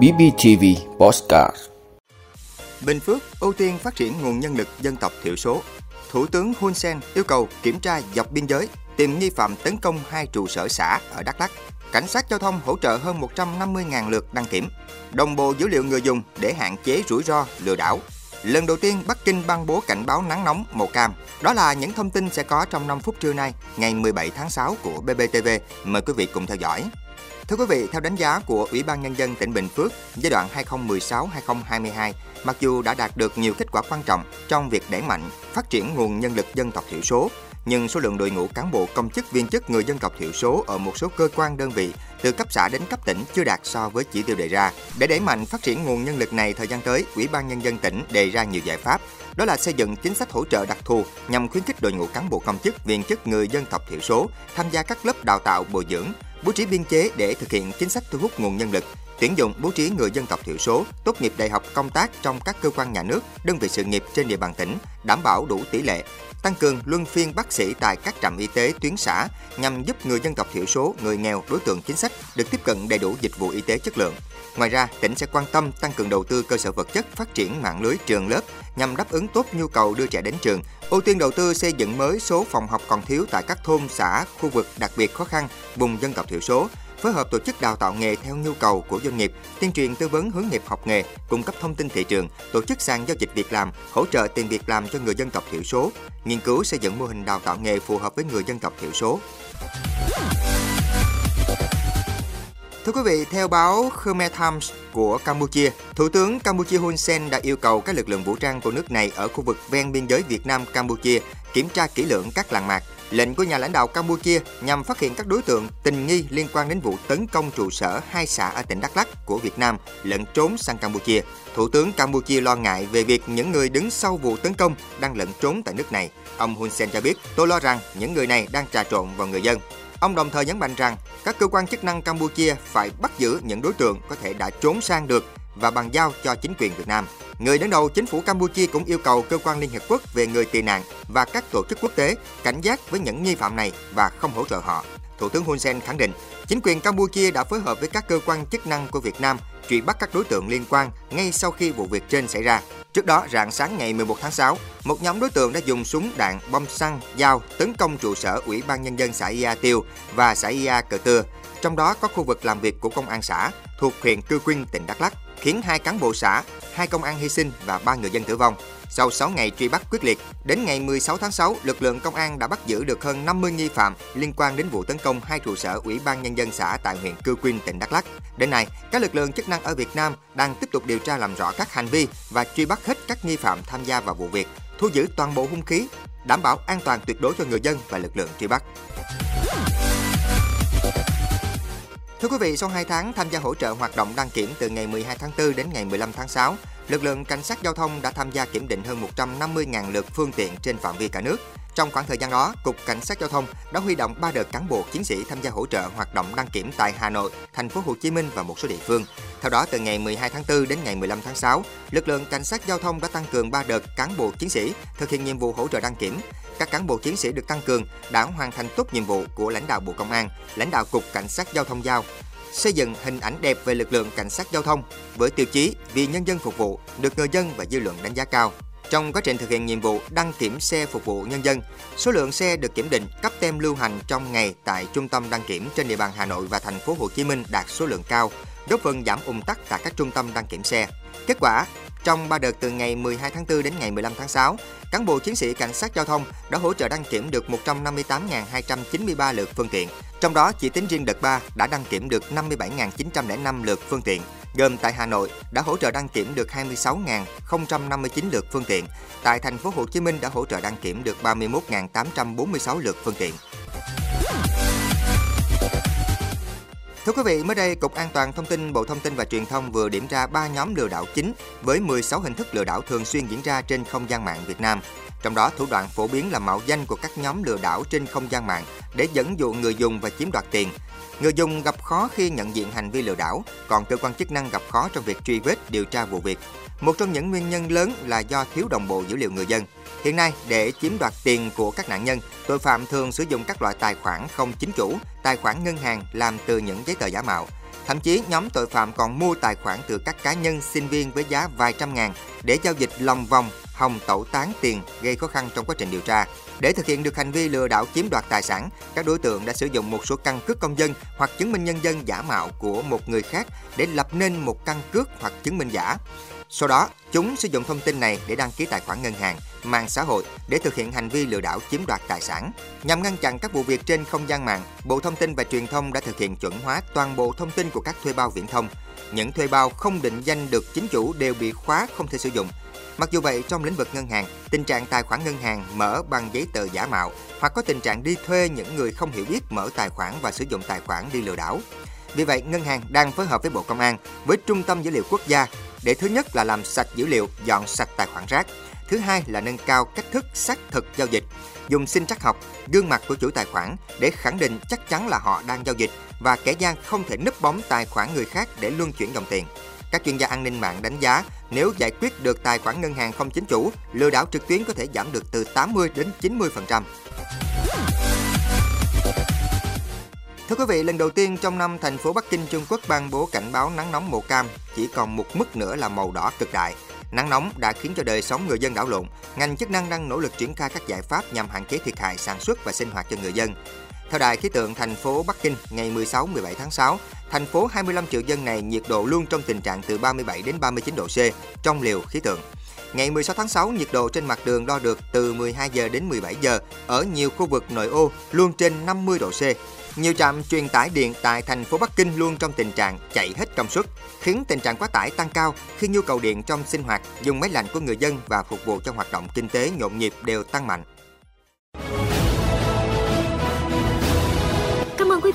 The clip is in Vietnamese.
BBTV Postcard Bình Phước ưu tiên phát triển nguồn nhân lực dân tộc thiểu số. Thủ tướng Hun Sen yêu cầu kiểm tra dọc biên giới, tìm nghi phạm tấn công hai trụ sở xã ở Đắk Lắk. Cảnh sát giao thông hỗ trợ hơn 150.000 lượt đăng kiểm. Đồng bộ dữ liệu người dùng để hạn chế rủi ro lừa đảo. Lần đầu tiên Bắc Kinh ban bố cảnh báo nắng nóng màu cam. Đó là những thông tin sẽ có trong 5 phút trưa nay, ngày 17 tháng 6 của BBTV. Mời quý vị cùng theo dõi. Thưa quý vị, theo đánh giá của Ủy ban Nhân dân tỉnh Bình Phước, giai đoạn 2016-2022, mặc dù đã đạt được nhiều kết quả quan trọng trong việc đẩy mạnh phát triển nguồn nhân lực dân tộc thiểu số, nhưng số lượng đội ngũ cán bộ công chức viên chức người dân tộc thiểu số ở một số cơ quan đơn vị từ cấp xã đến cấp tỉnh chưa đạt so với chỉ tiêu đề ra. Để đẩy mạnh phát triển nguồn nhân lực này thời gian tới, Ủy ban nhân dân tỉnh đề ra nhiều giải pháp, đó là xây dựng chính sách hỗ trợ đặc thù nhằm khuyến khích đội ngũ cán bộ công chức viên chức người dân tộc thiểu số tham gia các lớp đào tạo bồi dưỡng, bố trí biên chế để thực hiện chính sách thu hút nguồn nhân lực, tuyển dụng bố trí người dân tộc thiểu số tốt nghiệp đại học công tác trong các cơ quan nhà nước, đơn vị sự nghiệp trên địa bàn tỉnh, đảm bảo đủ tỷ lệ, tăng cường luân phiên bác sĩ tại các trạm y tế tuyến xã nhằm giúp người dân tộc thiểu số, người nghèo, đối tượng chính sách được tiếp cận đầy đủ dịch vụ y tế chất lượng. Ngoài ra, tỉnh sẽ quan tâm tăng cường đầu tư cơ sở vật chất, phát triển mạng lưới trường lớp nhằm đáp ứng tốt nhu cầu đưa trẻ đến trường, ưu tiên đầu tư xây dựng mới số phòng học còn thiếu tại các thôn, xã, khu vực đặc biệt khó khăn, vùng dân tộc thiểu số, phối hợp tổ chức đào tạo nghề theo nhu cầu của doanh nghiệp, tuyên truyền tư vấn hướng nghiệp học nghề, cung cấp thông tin thị trường, tổ chức sàn giao dịch việc làm, hỗ trợ tiền việc làm cho người dân tộc thiểu số, nghiên cứu xây dựng mô hình đào tạo nghề phù hợp với người dân tộc thiểu số. Thưa quý vị, theo báo Khmer Times của Campuchia, Thủ tướng Campuchia Hun Sen đã yêu cầu các lực lượng vũ trang của nước này ở khu vực ven biên giới Việt Nam Campuchia kiểm tra kỹ lưỡng các làng mạc. Lệnh của nhà lãnh đạo Campuchia nhằm phát hiện các đối tượng tình nghi liên quan đến vụ tấn công trụ sở hai xã ở tỉnh Đắk Lắk của Việt Nam lẫn trốn sang Campuchia. Thủ tướng Campuchia lo ngại về việc những người đứng sau vụ tấn công đang lẫn trốn tại nước này. Ông Hun Sen cho biết, tôi lo rằng những người này đang trà trộn vào người dân. Ông đồng thời nhấn mạnh rằng, các cơ quan chức năng Campuchia phải bắt giữ những đối tượng có thể đã trốn sang được và bàn giao cho chính quyền Việt Nam. Người đứng đầu chính phủ Campuchia cũng yêu cầu cơ quan Liên Hiệp Quốc về người tị nạn và các tổ chức quốc tế cảnh giác với những nghi phạm này và không hỗ trợ họ. Thủ tướng Hun Sen khẳng định, chính quyền Campuchia đã phối hợp với các cơ quan chức năng của Việt Nam truy bắt các đối tượng liên quan ngay sau khi vụ việc trên xảy ra. Trước đó, rạng sáng ngày 11 tháng 6, một nhóm đối tượng đã dùng súng đạn, bom xăng, dao tấn công trụ sở Ủy ban Nhân dân xã Ia Tiêu và xã Ia Cờ Tưa, trong đó có khu vực làm việc của công an xã thuộc huyện Cư Quyên, tỉnh Đắk Lắk, khiến hai cán bộ xã, hai công an hy sinh và ba người dân tử vong. Sau 6 ngày truy bắt quyết liệt, đến ngày 16 tháng 6, lực lượng công an đã bắt giữ được hơn 50 nghi phạm liên quan đến vụ tấn công hai trụ sở Ủy ban Nhân dân xã tại huyện Cư Quyên, tỉnh Đắk Lắk. Đến nay, các lực lượng chức năng ở Việt Nam đang tiếp tục điều tra làm rõ các hành vi và truy bắt hết các nghi phạm tham gia vào vụ việc, thu giữ toàn bộ hung khí, đảm bảo an toàn tuyệt đối cho người dân và lực lượng truy bắt. Thưa quý vị, sau 2 tháng tham gia hỗ trợ hoạt động đăng kiểm từ ngày 12 tháng 4 đến ngày 15 tháng 6, lực lượng cảnh sát giao thông đã tham gia kiểm định hơn 150.000 lượt phương tiện trên phạm vi cả nước. Trong khoảng thời gian đó, Cục Cảnh sát Giao thông đã huy động 3 đợt cán bộ chiến sĩ tham gia hỗ trợ hoạt động đăng kiểm tại Hà Nội, thành phố Hồ Chí Minh và một số địa phương. Theo đó, từ ngày 12 tháng 4 đến ngày 15 tháng 6, lực lượng Cảnh sát Giao thông đã tăng cường 3 đợt cán bộ chiến sĩ thực hiện nhiệm vụ hỗ trợ đăng kiểm. Các cán bộ chiến sĩ được tăng cường đã hoàn thành tốt nhiệm vụ của lãnh đạo Bộ Công an, lãnh đạo Cục Cảnh sát Giao thông giao, xây dựng hình ảnh đẹp về lực lượng cảnh sát giao thông với tiêu chí vì nhân dân phục vụ được người dân và dư luận đánh giá cao. Trong quá trình thực hiện nhiệm vụ đăng kiểm xe phục vụ nhân dân, số lượng xe được kiểm định cấp tem lưu hành trong ngày tại trung tâm đăng kiểm trên địa bàn Hà Nội và thành phố Hồ Chí Minh đạt số lượng cao, góp phần giảm ùn tắc tại các trung tâm đăng kiểm xe. Kết quả, trong 3 đợt từ ngày 12 tháng 4 đến ngày 15 tháng 6, cán bộ chiến sĩ cảnh sát giao thông đã hỗ trợ đăng kiểm được 158.293 lượt phương tiện. Trong đó, chỉ tính riêng đợt 3 đã đăng kiểm được 57.905 lượt phương tiện, gồm tại Hà Nội đã hỗ trợ đăng kiểm được 26.059 lượt phương tiện, tại thành phố Hồ Chí Minh đã hỗ trợ đăng kiểm được 31.846 lượt phương tiện. Thưa quý vị, mới đây, Cục An toàn Thông tin Bộ Thông tin và Truyền thông vừa điểm ra 3 nhóm lừa đảo chính với 16 hình thức lừa đảo thường xuyên diễn ra trên không gian mạng Việt Nam. Trong đó, thủ đoạn phổ biến là mạo danh của các nhóm lừa đảo trên không gian mạng để dẫn dụ người dùng và chiếm đoạt tiền. Người dùng gặp khó khi nhận diện hành vi lừa đảo, còn cơ quan chức năng gặp khó trong việc truy vết điều tra vụ việc. Một trong những nguyên nhân lớn là do thiếu đồng bộ dữ liệu người dân. Hiện nay, để chiếm đoạt tiền của các nạn nhân, tội phạm thường sử dụng các loại tài khoản không chính chủ, tài khoản ngân hàng làm từ những giấy tờ giả mạo. Thậm chí nhóm tội phạm còn mua tài khoản từ các cá nhân sinh viên với giá vài trăm ngàn để giao dịch lòng vòng, hòng tẩu tán tiền gây khó khăn trong quá trình điều tra. Để thực hiện được hành vi lừa đảo chiếm đoạt tài sản, các đối tượng đã sử dụng một số căn cước công dân hoặc chứng minh nhân dân giả mạo của một người khác để lập nên một căn cước hoặc chứng minh giả. Sau đó, chúng sử dụng thông tin này để đăng ký tài khoản ngân hàng, mạng xã hội để thực hiện hành vi lừa đảo chiếm đoạt tài sản. Nhằm ngăn chặn các vụ việc trên không gian mạng, Bộ Thông tin và Truyền thông đã thực hiện chuẩn hóa toàn bộ thông tin của các thuê bao viễn thông. Những thuê bao không định danh được chính chủ đều bị khóa không thể sử dụng. Mặc dù vậy, trong lĩnh vực ngân hàng, tình trạng tài khoản ngân hàng mở bằng giấy tờ giả mạo hoặc có tình trạng đi thuê những người không hiểu biết mở tài khoản và sử dụng tài khoản đi lừa đảo. Vì vậy, ngân hàng đang phối hợp với Bộ Công an, với Trung tâm Dữ liệu Quốc gia để thứ nhất là làm sạch dữ liệu, dọn sạch tài khoản rác. Thứ hai là nâng cao cách thức xác thực giao dịch, dùng sinh trắc học, gương mặt của chủ tài khoản để khẳng định chắc chắn là họ đang giao dịch và kẻ gian không thể núp bóng tài khoản người khác để luân chuyển dòng tiền. Các chuyên gia an ninh mạng đánh giá nếu giải quyết được tài khoản ngân hàng không chính chủ, lừa đảo trực tuyến có thể giảm được từ 80 đến 90%. Thưa quý vị, lần đầu tiên trong năm thành phố Bắc Kinh Trung Quốc ban bố cảnh báo nắng nóng màu cam, chỉ còn một mức nữa là màu đỏ cực đại. Nắng nóng đã khiến cho đời sống người dân đảo lộn. Ngành chức năng đang nỗ lực triển khai các giải pháp nhằm hạn chế thiệt hại sản xuất và sinh hoạt cho người dân. Theo đài khí tượng thành phố Bắc Kinh, ngày 16-17 tháng 6, thành phố 25 triệu dân này nhiệt độ luôn trong tình trạng từ 37 đến 39 độ C trong liều khí tượng. Ngày 16 tháng 6, nhiệt độ trên mặt đường đo được từ 12 giờ đến 17 giờ ở nhiều khu vực nội ô luôn trên 50 độ C. Nhiều trạm truyền tải điện tại thành phố Bắc Kinh luôn trong tình trạng chạy hết công suất, khiến tình trạng quá tải tăng cao khi nhu cầu điện trong sinh hoạt, dùng máy lạnh của người dân và phục vụ cho hoạt động kinh tế nhộn nhịp đều tăng mạnh.